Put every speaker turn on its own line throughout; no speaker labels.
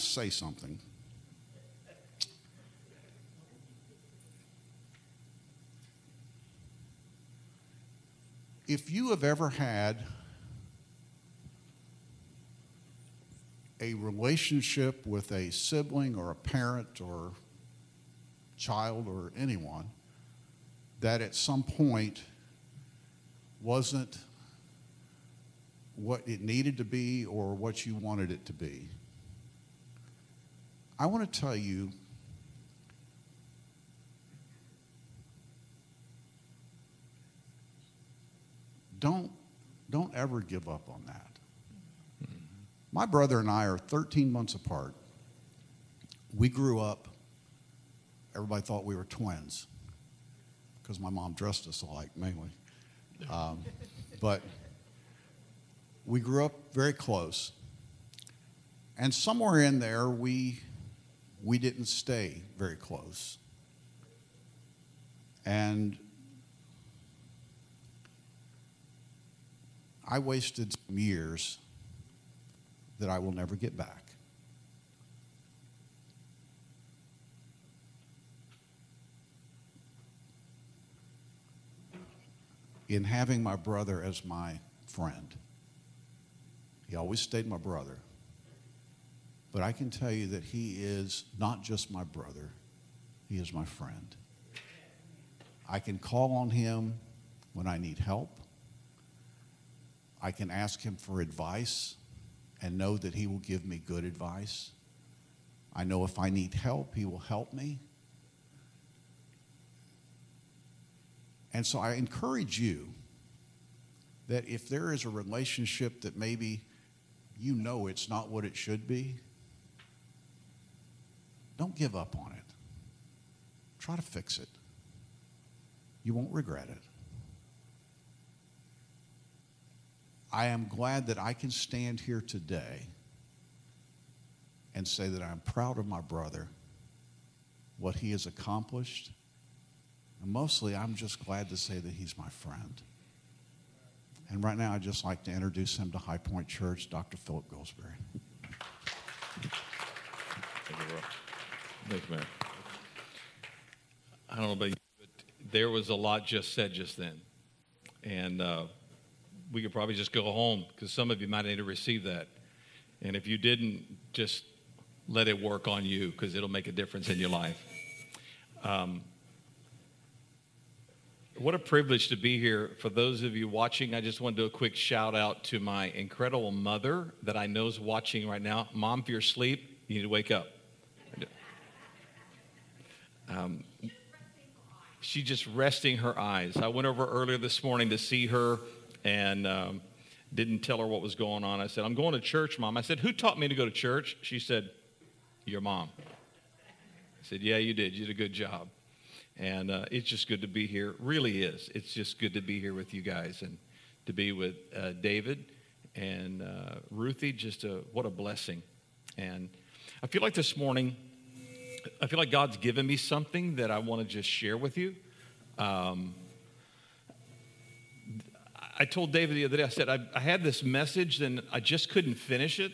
to say something. If you have ever had a relationship with a sibling or a parent or child or anyone that at some point wasn't what it needed to be or what you wanted it to be. I want to tell you don't don't ever give up on that. My brother and I are 13 months apart. We grew up, everybody thought we were twins because my mom dressed us alike mainly. Um, but we grew up very close. And somewhere in there, we, we didn't stay very close. And I wasted some years that I will never get back. In having my brother as my friend. He always stayed my brother. But I can tell you that he is not just my brother, he is my friend. I can call on him when I need help. I can ask him for advice and know that He will give me good advice. I know if I need help, He will help me. And so I encourage you that if there is a relationship that maybe you know it's not what it should be, don't give up on it. Try to fix it. You won't regret it. I am glad that I can stand here today and say that I'm proud of my brother, what he has accomplished. And mostly, I'm just glad to say that he's my friend. And right now, I'd just like to introduce him to High Point Church, Dr. Philip Goldsberry.
Thanks, man. I don't know about you, but there was a lot just said just then. And uh, we could probably just go home because some of you might need to receive that. And if you didn't, just let it work on you because it'll make a difference in your life. Um, what a privilege to be here. For those of you watching, I just want to do a quick shout out to my incredible mother that I know is watching right now. Mom, if you're asleep, you need to wake up. Um, she's just resting her eyes. I went over earlier this morning to see her and um, didn't tell her what was going on. I said, I'm going to church, mom. I said, Who taught me to go to church? She said, Your mom. I said, Yeah, you did. You did a good job. And uh, it's just good to be here. really is. It's just good to be here with you guys and to be with uh, David and uh, Ruthie. Just a, what a blessing. And I feel like this morning, I feel like God's given me something that I want to just share with you. Um, I told David the other day, I said, I, I had this message and I just couldn't finish it.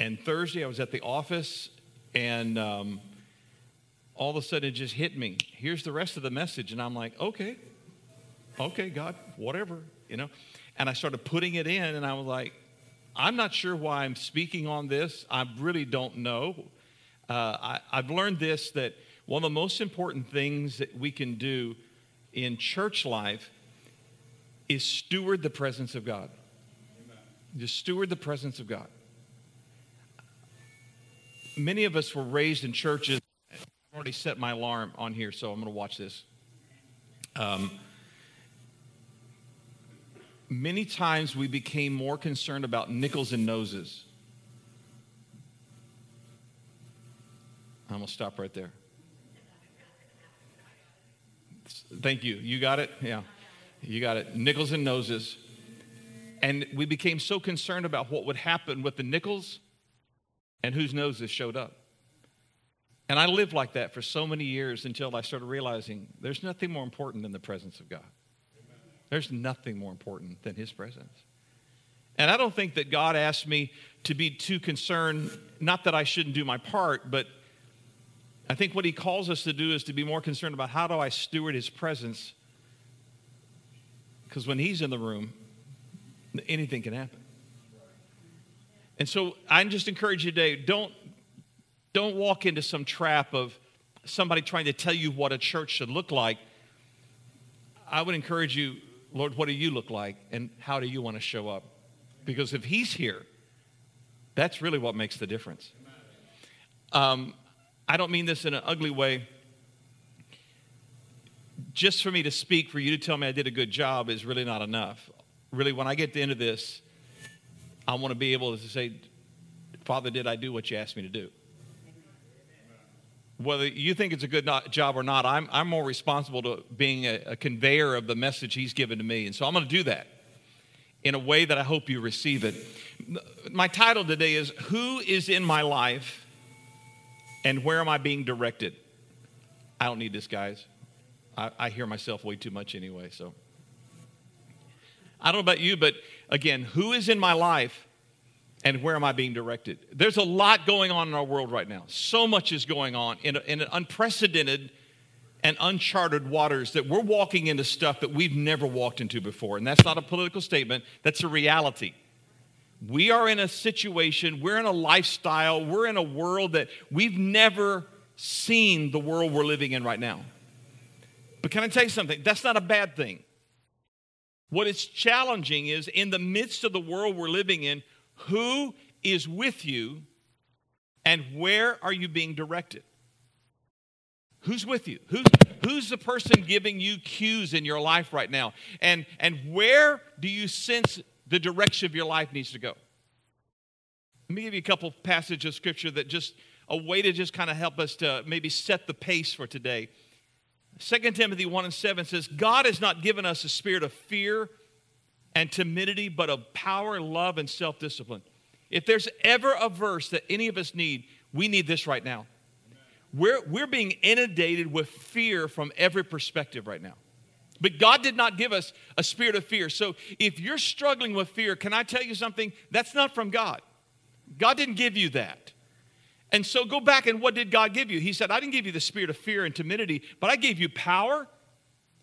And Thursday, I was at the office and um, all of a sudden it just hit me. Here's the rest of the message. And I'm like, okay, okay, God, whatever, you know. And I started putting it in and I was like, I'm not sure why I'm speaking on this. I really don't know. Uh, I, I've learned this that one of the most important things that we can do in church life is steward the presence of God. Amen. Just steward the presence of God. Many of us were raised in churches. I've already set my alarm on here, so I'm going to watch this. Um, many times we became more concerned about nickels and noses. I'm going to stop right there. Thank you. You got it? Yeah. You got it. Nickels and noses. And we became so concerned about what would happen with the nickels and whose noses showed up. And I lived like that for so many years until I started realizing there's nothing more important than the presence of God. There's nothing more important than His presence. And I don't think that God asked me to be too concerned, not that I shouldn't do my part, but I think what he calls us to do is to be more concerned about how do I steward his presence? Because when he's in the room, anything can happen. And so I just encourage you today don't, don't walk into some trap of somebody trying to tell you what a church should look like. I would encourage you, Lord, what do you look like and how do you want to show up? Because if he's here, that's really what makes the difference. Um, I don't mean this in an ugly way. Just for me to speak, for you to tell me I did a good job is really not enough. Really, when I get to the end of this, I want to be able to say, Father, did I do what you asked me to do? Whether you think it's a good not, job or not, I'm, I'm more responsible to being a, a conveyor of the message He's given to me. And so I'm going to do that in a way that I hope you receive it. My title today is Who is in My Life and Where Am I Being Directed? I don't need this, guys. I, I hear myself way too much anyway, so. I don't know about you, but again, who is in my life and where am I being directed? There's a lot going on in our world right now. So much is going on in, a, in an unprecedented and uncharted waters that we're walking into stuff that we've never walked into before. And that's not a political statement, that's a reality. We are in a situation, we're in a lifestyle, we're in a world that we've never seen the world we're living in right now. But can I tell you something? That's not a bad thing. What is challenging is in the midst of the world we're living in, who is with you and where are you being directed? Who's with you? Who's, who's the person giving you cues in your life right now? And, and where do you sense the direction of your life needs to go? Let me give you a couple passages of scripture that just a way to just kind of help us to maybe set the pace for today. 2 Timothy 1 and 7 says, God has not given us a spirit of fear and timidity, but of power, love, and self discipline. If there's ever a verse that any of us need, we need this right now. We're, we're being inundated with fear from every perspective right now. But God did not give us a spirit of fear. So if you're struggling with fear, can I tell you something? That's not from God. God didn't give you that. And so go back and what did God give you? He said, I didn't give you the spirit of fear and timidity, but I gave you power,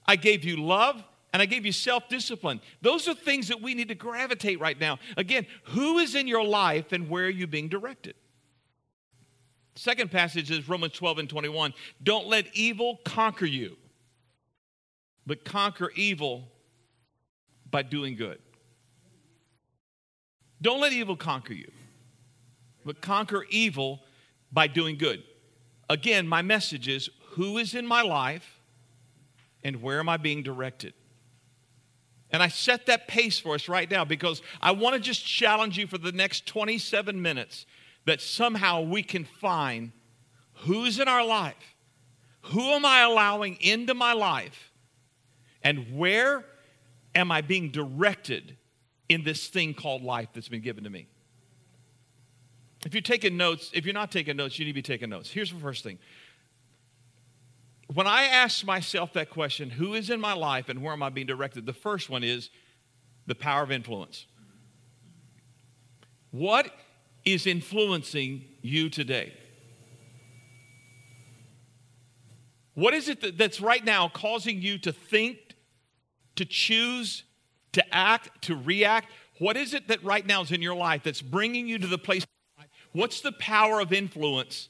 I gave you love, and I gave you self discipline. Those are things that we need to gravitate right now. Again, who is in your life and where are you being directed? Second passage is Romans 12 and 21. Don't let evil conquer you, but conquer evil by doing good. Don't let evil conquer you, but conquer evil by doing good. Again, my message is who is in my life and where am I being directed? And I set that pace for us right now because I want to just challenge you for the next 27 minutes that somehow we can find who's in our life, who am I allowing into my life, and where am I being directed in this thing called life that's been given to me. If you're taking notes, if you're not taking notes, you need to be taking notes. Here's the first thing. When I ask myself that question, who is in my life and where am I being directed? The first one is the power of influence. What is influencing you today? What is it that's right now causing you to think, to choose, to act, to react? What is it that right now is in your life that's bringing you to the place What's the power of influence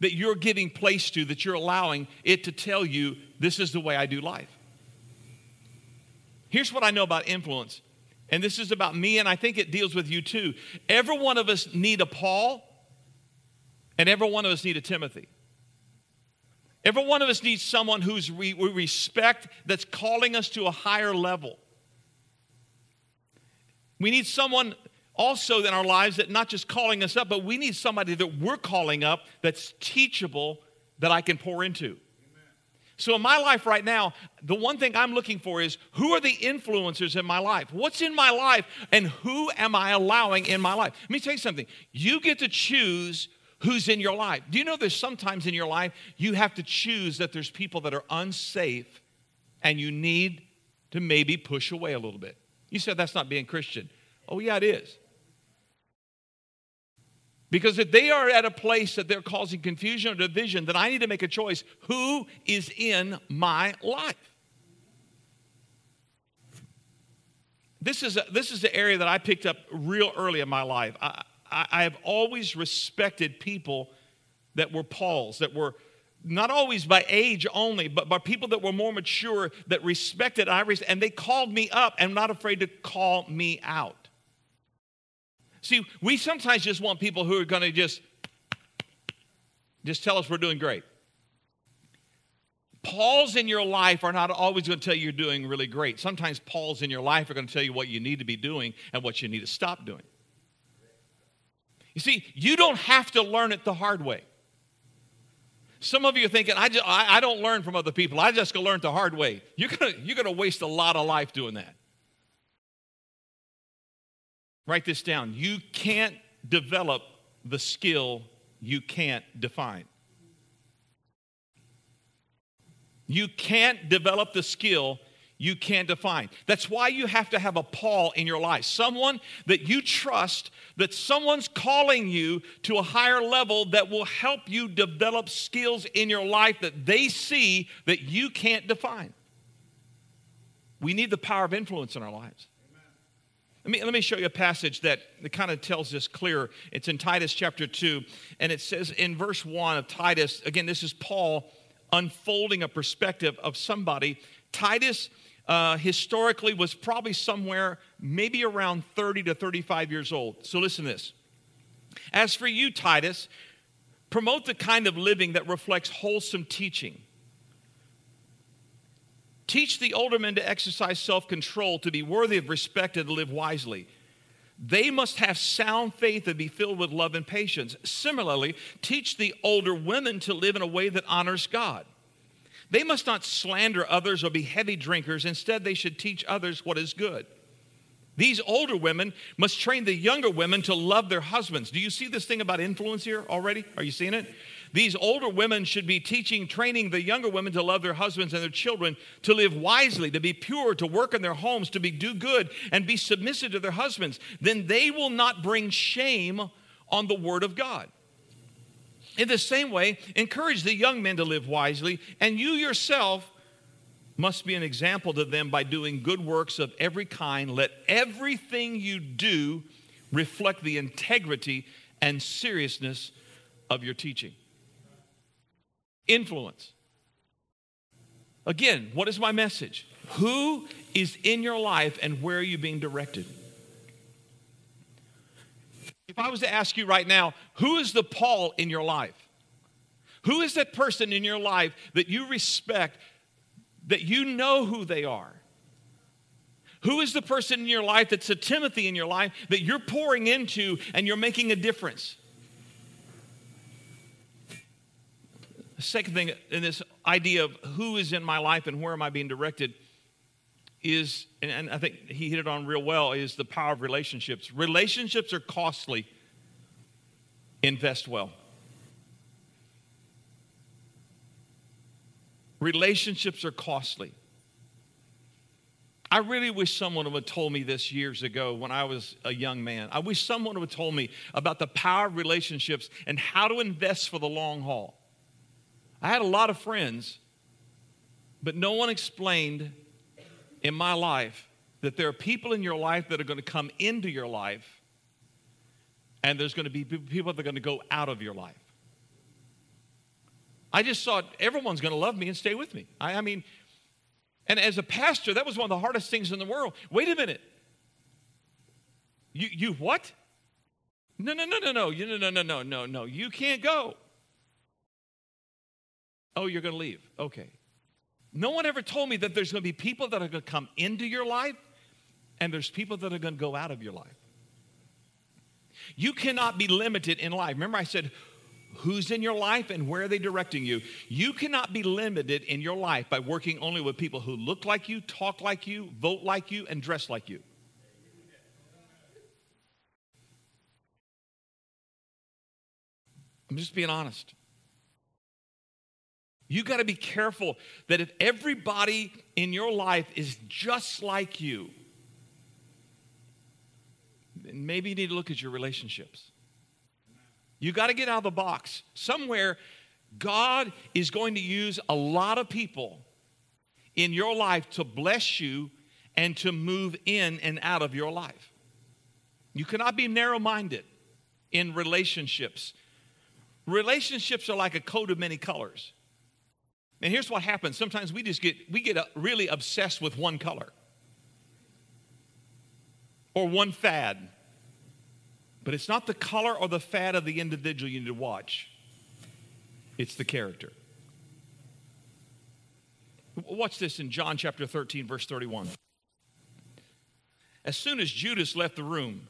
that you're giving place to, that you're allowing it to tell you, this is the way I do life? Here's what I know about influence, and this is about me, and I think it deals with you too. Every one of us need a Paul, and every one of us need a Timothy. Every one of us needs someone who's we, we respect that's calling us to a higher level. We need someone also in our lives that not just calling us up, but we need somebody that we're calling up that's teachable that I can pour into. So, in my life right now, the one thing I'm looking for is who are the influencers in my life? What's in my life, and who am I allowing in my life? Let me tell you something. You get to choose who's in your life. Do you know there's sometimes in your life you have to choose that there's people that are unsafe and you need to maybe push away a little bit? You said that's not being Christian. Oh, yeah, it is. Because if they are at a place that they're causing confusion or division, then I need to make a choice. Who is in my life? This is, a, this is the area that I picked up real early in my life. I, I, I have always respected people that were Paul's, that were not always by age only, but by people that were more mature, that respected Iris, and they called me up and not afraid to call me out. See, we sometimes just want people who are going to just just tell us we're doing great. Pauls in your life are not always going to tell you you're doing really great. Sometimes Pauls in your life are going to tell you what you need to be doing and what you need to stop doing. You see, you don't have to learn it the hard way. Some of you are thinking, I, just, I, I don't learn from other people. I just go learn the hard way. You're going you're going to waste a lot of life doing that. Write this down. You can't develop the skill you can't define. You can't develop the skill you can't define. That's why you have to have a Paul in your life. Someone that you trust, that someone's calling you to a higher level that will help you develop skills in your life that they see that you can't define. We need the power of influence in our lives. Let me, let me show you a passage that, that kind of tells this clear. It's in Titus chapter 2, and it says in verse 1 of Titus, again, this is Paul unfolding a perspective of somebody. Titus uh, historically was probably somewhere maybe around 30 to 35 years old. So listen to this. As for you, Titus, promote the kind of living that reflects wholesome teaching Teach the older men to exercise self control, to be worthy of respect, and to live wisely. They must have sound faith and be filled with love and patience. Similarly, teach the older women to live in a way that honors God. They must not slander others or be heavy drinkers. Instead, they should teach others what is good. These older women must train the younger women to love their husbands. Do you see this thing about influence here already? Are you seeing it? These older women should be teaching, training the younger women to love their husbands and their children, to live wisely, to be pure, to work in their homes, to be do good, and be submissive to their husbands. Then they will not bring shame on the word of God. In the same way, encourage the young men to live wisely, and you yourself must be an example to them by doing good works of every kind. Let everything you do reflect the integrity and seriousness of your teaching. Influence. Again, what is my message? Who is in your life and where are you being directed? If I was to ask you right now, who is the Paul in your life? Who is that person in your life that you respect, that you know who they are? Who is the person in your life that's a Timothy in your life that you're pouring into and you're making a difference? The second thing in this idea of who is in my life and where am I being directed is, and I think he hit it on real well, is the power of relationships. Relationships are costly. Invest well. Relationships are costly. I really wish someone would have told me this years ago when I was a young man. I wish someone would have told me about the power of relationships and how to invest for the long haul. I had a lot of friends, but no one explained in my life that there are people in your life that are going to come into your life, and there's going to be people that are going to go out of your life. I just thought everyone's going to love me and stay with me. I, I mean, and as a pastor, that was one of the hardest things in the world. Wait a minute. You, you what? No, no, no, no, no. You, no, no, no, no, no, no. You can't go. Oh, you're going to leave. Okay. No one ever told me that there's going to be people that are going to come into your life and there's people that are going to go out of your life. You cannot be limited in life. Remember, I said, who's in your life and where are they directing you? You cannot be limited in your life by working only with people who look like you, talk like you, vote like you, and dress like you. I'm just being honest. You got to be careful that if everybody in your life is just like you, And maybe you need to look at your relationships. You got to get out of the box. Somewhere, God is going to use a lot of people in your life to bless you and to move in and out of your life. You cannot be narrow minded in relationships. Relationships are like a coat of many colors. And here's what happens sometimes we just get we get uh, really obsessed with one color or one fad but it's not the color or the fad of the individual you need to watch, it's the character. Watch this in John chapter 13, verse 31. As soon as Judas left the room,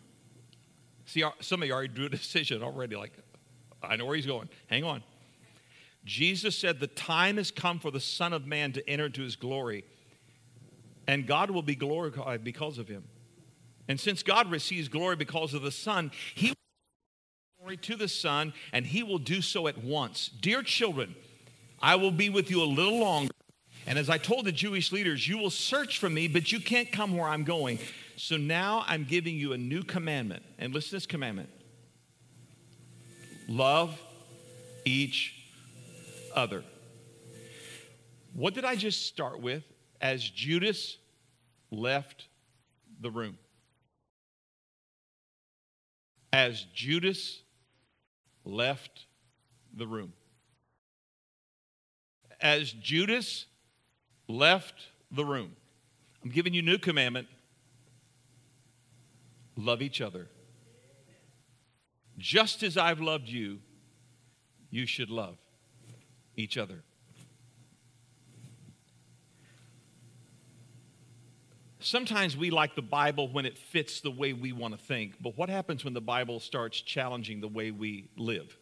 see, uh, some of you already drew a decision already, like, I know where he's going. Hang on. Jesus said, The time has come for the Son of Man to enter into his glory, and God will be glorified because of him. And since God receives glory because of the Son, He will glory to the Son, and He will do so at once. Dear children, I will be with you a little longer. And as I told the Jewish leaders, you will search for me, but you can't come where I'm going. So now I'm giving you a new commandment. And listen to this commandment love each other. What did I just start with as Judas left the room? as Judas left the room. As Judas left the room, I'm giving you new commandment love each other. Just as I've loved you, you should love each other. Sometimes we like the Bible when it fits the way we want to think, but what happens when the Bible starts challenging the way we live?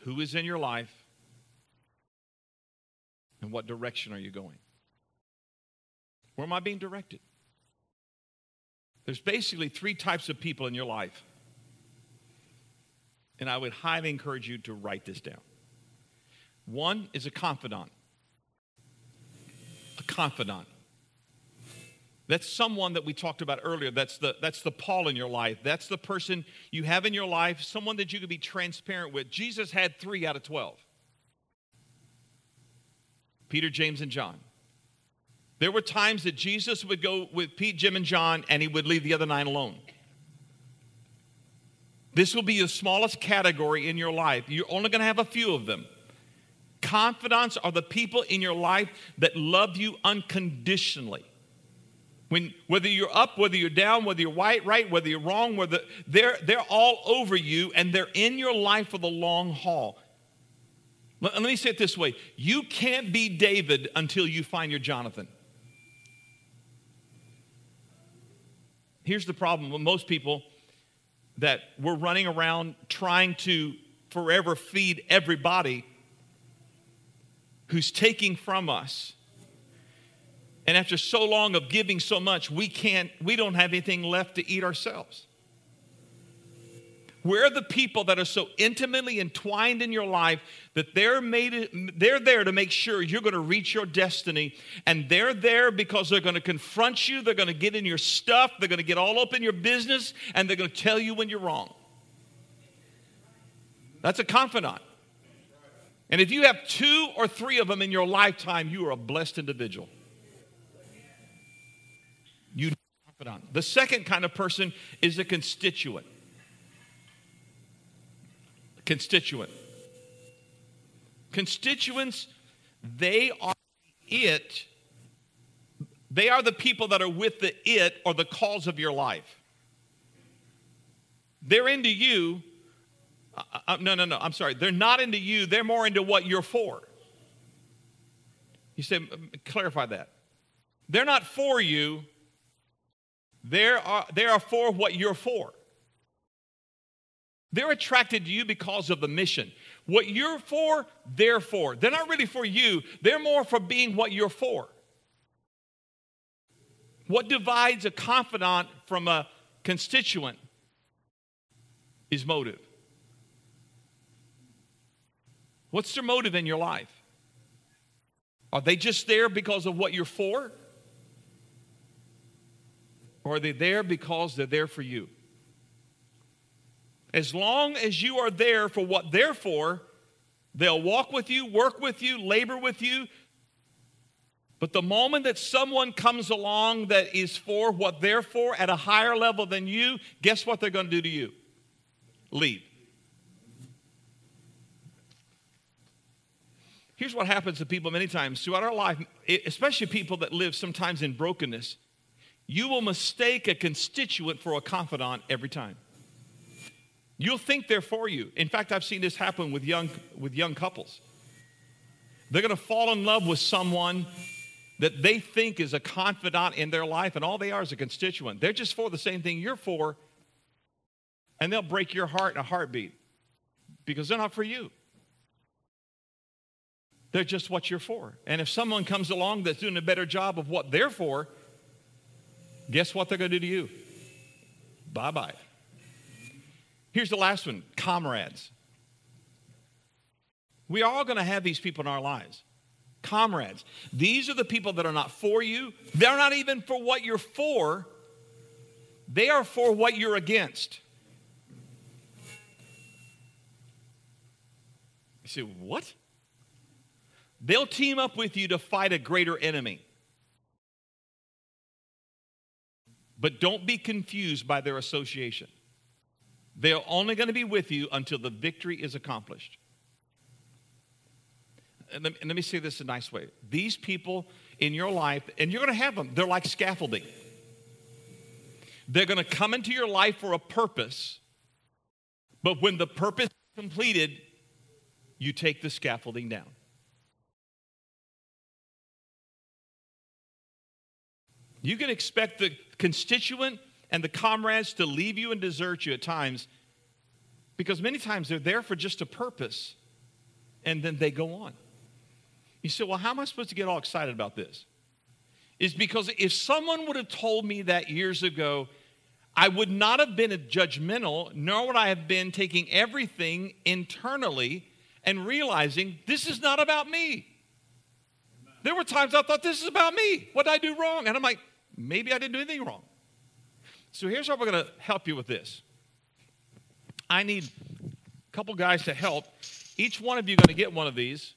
Who is in your life? And what direction are you going? Where am I being directed? There's basically three types of people in your life. And I would highly encourage you to write this down. One is a confidant. A confidant. That's someone that we talked about earlier. That's the, that's the Paul in your life. That's the person you have in your life, someone that you can be transparent with. Jesus had three out of 12 Peter, James, and John. There were times that Jesus would go with Pete, Jim, and John, and he would leave the other nine alone. This will be the smallest category in your life. You're only going to have a few of them. Confidants are the people in your life that love you unconditionally. When, whether you're up, whether you're down, whether you're white, right, whether you're wrong, whether they're, they're all over you and they're in your life for the long haul. Let, let me say it this way you can't be David until you find your Jonathan. Here's the problem with most people that we're running around trying to forever feed everybody who's taking from us. And after so long of giving so much, we can't, we don't have anything left to eat ourselves. We're the people that are so intimately entwined in your life that they're made they're there to make sure you're going to reach your destiny and they're there because they're going to confront you, they're going to get in your stuff, they're going to get all up in your business and they're going to tell you when you're wrong. That's a confidant. And if you have two or three of them in your lifetime, you are a blessed individual. You confidant. The second kind of person is a constituent. Constituent. Constituents, they are it. They are the people that are with the it or the cause of your life. They're into you, uh, uh, no, no, no. I'm sorry. They're not into you. They're more into what you're for. You said, clarify that. They're not for you. They're, they are for what you're for. They're attracted to you because of the mission. What you're for, they're for. They're not really for you, they're more for being what you're for. What divides a confidant from a constituent is motive. What's their motive in your life? Are they just there because of what you're for? Or are they there because they're there for you? As long as you are there for what they're for, they'll walk with you, work with you, labor with you. But the moment that someone comes along that is for what they're for at a higher level than you, guess what they're going to do to you? Leave. Here's what happens to people many times throughout our life, especially people that live sometimes in brokenness. You will mistake a constituent for a confidant every time. You'll think they're for you. In fact, I've seen this happen with young, with young couples. They're going to fall in love with someone that they think is a confidant in their life, and all they are is a constituent. They're just for the same thing you're for, and they'll break your heart in a heartbeat because they're not for you. They're just what you're for. And if someone comes along that's doing a better job of what they're for, guess what they're going to do to you? Bye bye. Here's the last one comrades. We are all going to have these people in our lives. Comrades. These are the people that are not for you. They're not even for what you're for. They are for what you're against. You say, what? They'll team up with you to fight a greater enemy. But don't be confused by their association. They're only going to be with you until the victory is accomplished. And let, me, and let me say this in a nice way. These people in your life, and you're going to have them, they're like scaffolding. They're going to come into your life for a purpose, but when the purpose is completed, you take the scaffolding down. You can expect the constituent and the comrades to leave you and desert you at times because many times they're there for just a purpose and then they go on. You say, well, how am I supposed to get all excited about this? Is because if someone would have told me that years ago, I would not have been judgmental, nor would I have been taking everything internally and realizing this is not about me. There were times I thought this is about me. What did I do wrong? And I'm like, Maybe I didn't do anything wrong. So here's how we're going to help you with this. I need a couple guys to help. Each one of you going to get one of these,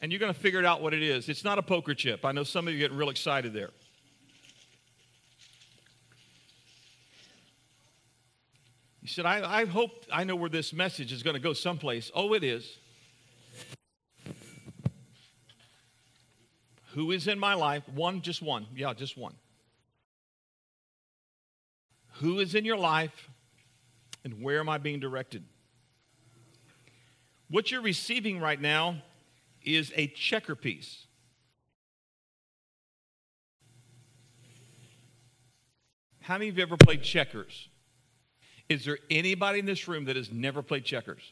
and you're going to figure it out what it is. It's not a poker chip. I know some of you get real excited there. He said, I, I hope I know where this message is going to go someplace. Oh, it is. Who is in my life? One, just one. Yeah, just one. Who is in your life and where am I being directed? What you're receiving right now is a checker piece. How many of you ever played checkers? Is there anybody in this room that has never played checkers?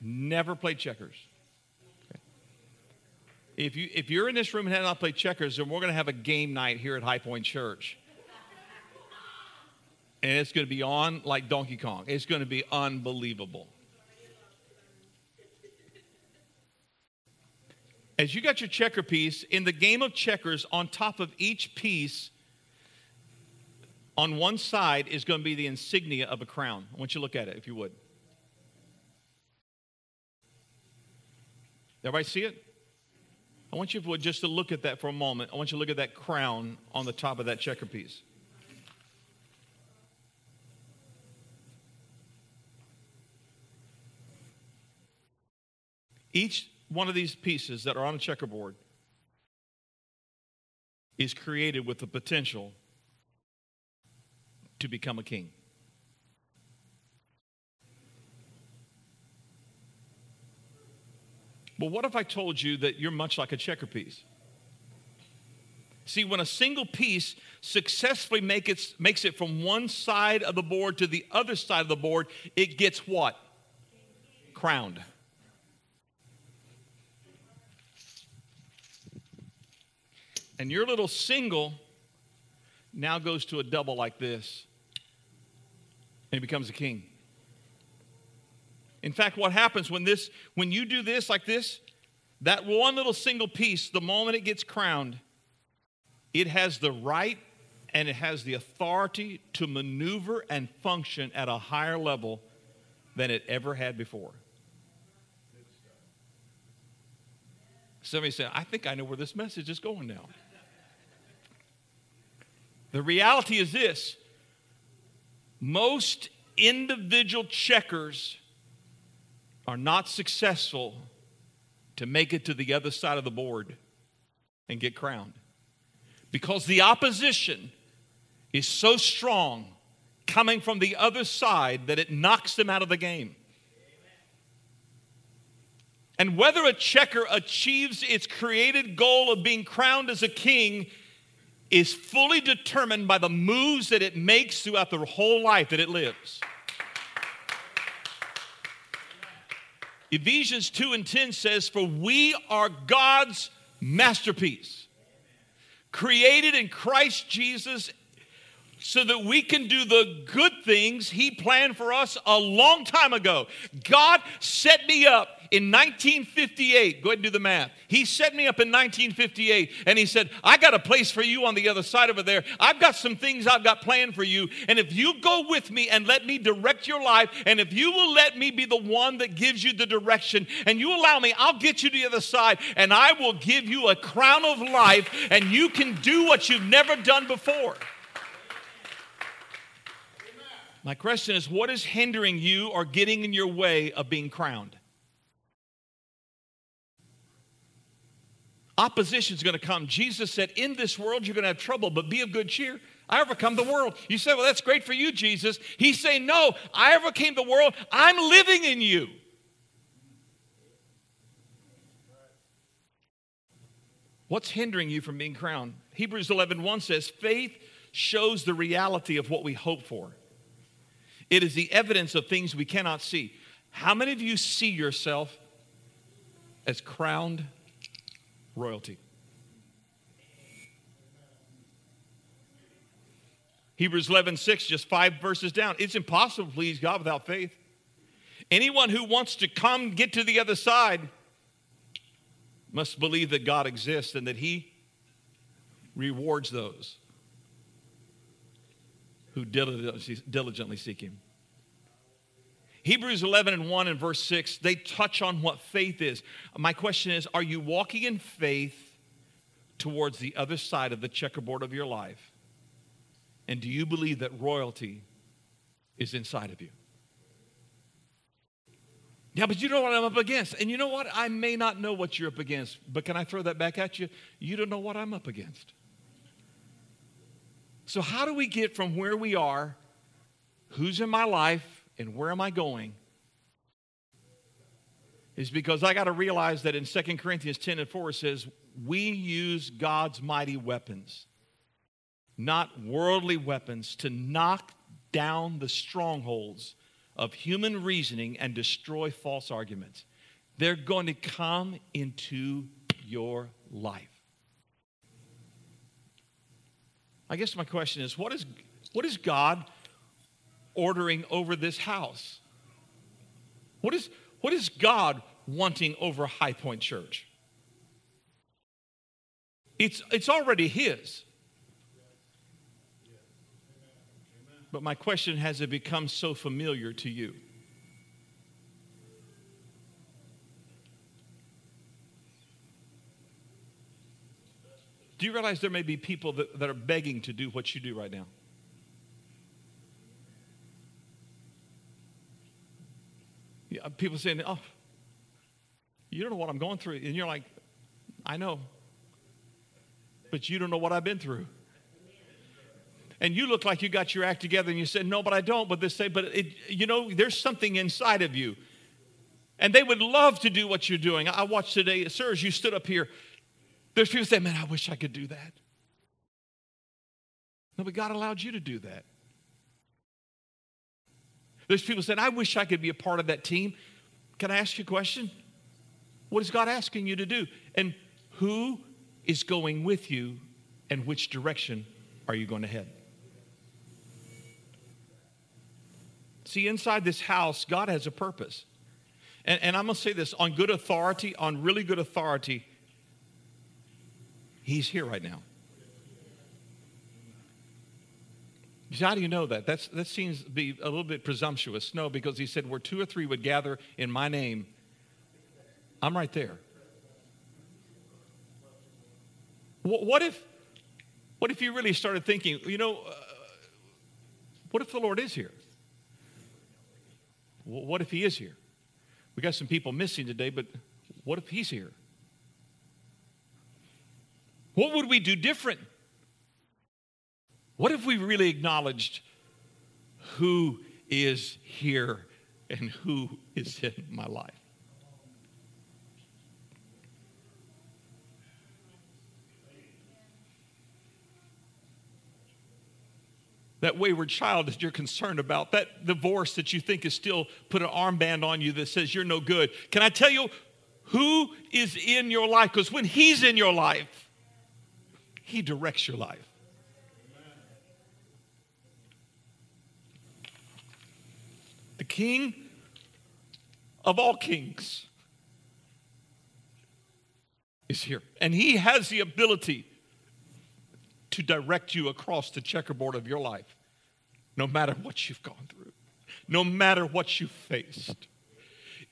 Never played checkers. If, you, if you're in this room and have not played checkers, then we're going to have a game night here at High Point Church. And it's going to be on like Donkey Kong. It's going to be unbelievable. As you got your checker piece, in the game of checkers, on top of each piece, on one side is going to be the insignia of a crown. I want you to look at it, if you would. Everybody see it? I want you just to look at that for a moment. I want you to look at that crown on the top of that checker piece. Each one of these pieces that are on a checkerboard is created with the potential to become a king. Well, what if I told you that you're much like a checker piece? See, when a single piece successfully make it, makes it from one side of the board to the other side of the board, it gets what? Crowned. And your little single now goes to a double like this, and he becomes a king. In fact, what happens when this, when you do this like this, that one little single piece, the moment it gets crowned, it has the right and it has the authority to maneuver and function at a higher level than it ever had before. Somebody said, I think I know where this message is going now. The reality is this most individual checkers are not successful to make it to the other side of the board and get crowned because the opposition is so strong coming from the other side that it knocks them out of the game. And whether a checker achieves its created goal of being crowned as a king is fully determined by the moves that it makes throughout the whole life that it lives. Ephesians 2 and 10 says, For we are God's masterpiece, created in Christ Jesus so that we can do the good things He planned for us a long time ago. God set me up in 1958. Go ahead and do the math. He set me up in 1958 and He said, I got a place for you on the other side over there. I've got some things I've got planned for you. And if you go with me and let me direct your life, and if you will let me be the one that gives you the direction, and you allow me, I'll get you to the other side and I will give you a crown of life, and you can do what you've never done before. My question is what is hindering you or getting in your way of being crowned? Opposition is going to come. Jesus said, In this world you're going to have trouble, but be of good cheer. I overcome the world. You say, Well, that's great for you, Jesus. He's saying, No, I overcame the world. I'm living in you. What's hindering you from being crowned? Hebrews 11 1 says, Faith shows the reality of what we hope for. It is the evidence of things we cannot see. How many of you see yourself as crowned royalty? Hebrews 11, 6, just five verses down. It's impossible to please God without faith. Anyone who wants to come get to the other side must believe that God exists and that He rewards those who diligently seek him. Hebrews 11 and 1 and verse 6, they touch on what faith is. My question is Are you walking in faith towards the other side of the checkerboard of your life? And do you believe that royalty is inside of you? Yeah, but you know what I'm up against. And you know what? I may not know what you're up against, but can I throw that back at you? You don't know what I'm up against. So, how do we get from where we are, who's in my life, and where am I going? Is because I got to realize that in 2 Corinthians 10 and 4 it says, We use God's mighty weapons, not worldly weapons, to knock down the strongholds of human reasoning and destroy false arguments. They're going to come into your life. I guess my question is what is, what is God ordering over this house? What is, what is God wanting over High Point Church? It's, it's already His. But my question has it become so familiar to you? Do you realize there may be people that, that are begging to do what you do right now? People saying, oh, you don't know what I'm going through. And you're like, I know. But you don't know what I've been through. And you look like you got your act together and you said, no, but I don't. But they say, but it, you know, there's something inside of you. And they would love to do what you're doing. I watched today, sir, as you stood up here, there's people say, man, I wish I could do that. No, but God allowed you to do that. There's people saying, I wish I could be a part of that team. Can I ask you a question? What is God asking you to do? And who is going with you and which direction are you going to head? See, inside this house, God has a purpose. And, and I'm going to say this on good authority, on really good authority, he's here right now. How do you know that? That's, that seems to be a little bit presumptuous. No, because he said, where two or three would gather in my name, I'm right there. What if, what if you really started thinking, you know, uh, what if the Lord is here? What if he is here? We got some people missing today, but what if he's here? What would we do different? What if we really acknowledged who is here and who is in my life? that wayward child that you're concerned about, that divorce that you think is still put an armband on you that says you're no good. Can I tell you who is in your life? Because when He's in your life, He directs your life. King of all kings is here. And He has the ability to direct you across the checkerboard of your life, no matter what you've gone through, no matter what you've faced.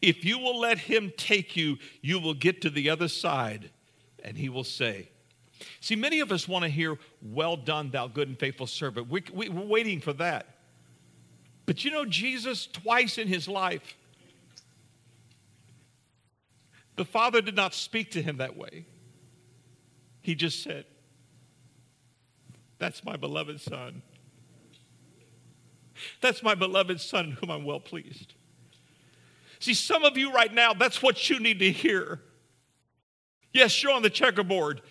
If you will let Him take you, you will get to the other side and He will say, See, many of us want to hear, Well done, thou good and faithful servant. We, we, we're waiting for that. But you know, Jesus, twice in his life, the Father did not speak to him that way. He just said, That's my beloved Son. That's my beloved Son in whom I'm well pleased. See, some of you right now, that's what you need to hear. Yes, you're on the checkerboard.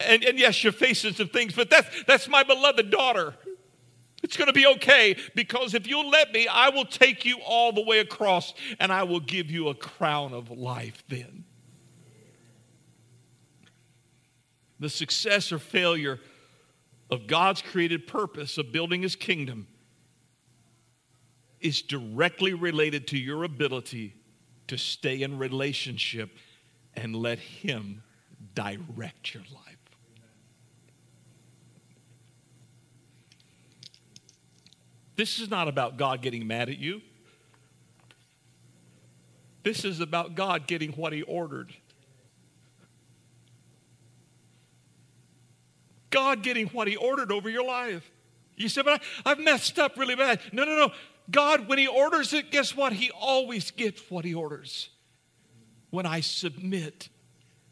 And, and yes, you're facing some things, but that's, that's my beloved daughter. It's going to be okay because if you'll let me, I will take you all the way across and I will give you a crown of life then. The success or failure of God's created purpose of building his kingdom is directly related to your ability to stay in relationship and let him direct your life. This is not about God getting mad at you. This is about God getting what He ordered. God getting what He ordered over your life. You said, but I, have messed up really bad. No, no, no. God, when He orders it, guess what? He always gets what He orders. When I submit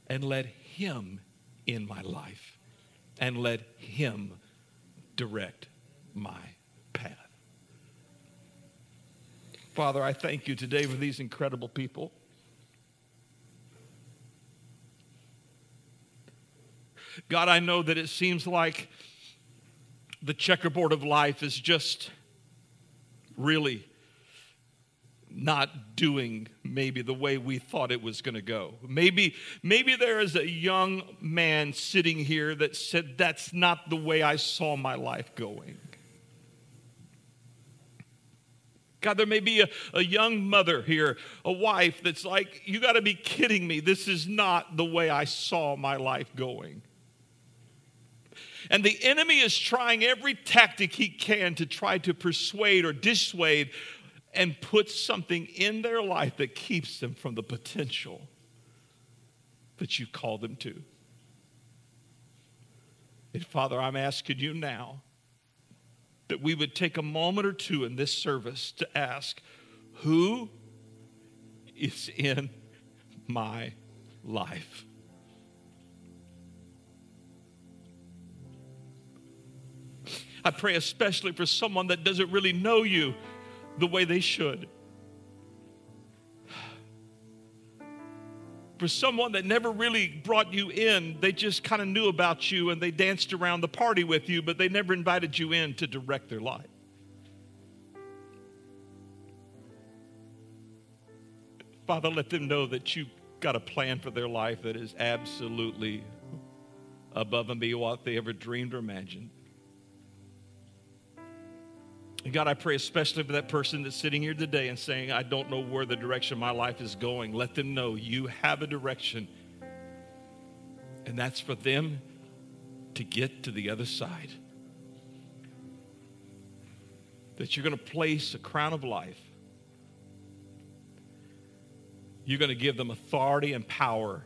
and let Him in my life and let Him direct my Father, I thank you today for these incredible people. God, I know that it seems like the checkerboard of life is just really not doing maybe the way we thought it was going to go. Maybe maybe there is a young man sitting here that said that's not the way I saw my life going. God, there may be a, a young mother here, a wife that's like, you got to be kidding me. This is not the way I saw my life going. And the enemy is trying every tactic he can to try to persuade or dissuade and put something in their life that keeps them from the potential that you call them to. And Father, I'm asking you now that we would take a moment or two in this service to ask, Who is in my life? I pray especially for someone that doesn't really know you the way they should. For someone that never really brought you in, they just kind of knew about you and they danced around the party with you, but they never invited you in to direct their life. Father, let them know that you've got a plan for their life that is absolutely above and beyond what they ever dreamed or imagined. And God, I pray especially for that person that's sitting here today and saying, I don't know where the direction my life is going. Let them know you have a direction. And that's for them to get to the other side. That you're going to place a crown of life. You're going to give them authority and power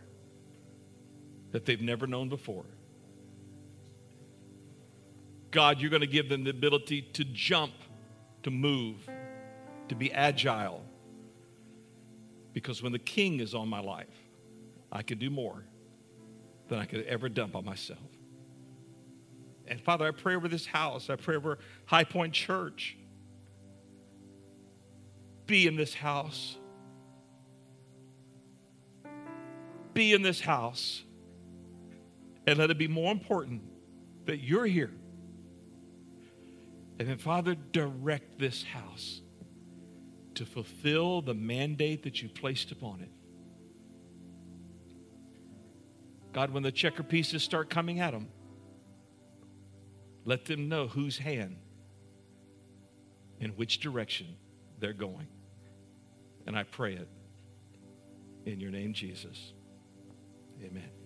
that they've never known before. God, you're going to give them the ability to jump to move, to be agile. Because when the king is on my life, I can do more than I could ever done by myself. And Father, I pray over this house. I pray over High Point Church. Be in this house. Be in this house. And let it be more important that you're here and then, Father, direct this house to fulfill the mandate that you placed upon it. God, when the checker pieces start coming at them, let them know whose hand, in which direction they're going. And I pray it in your name, Jesus. Amen.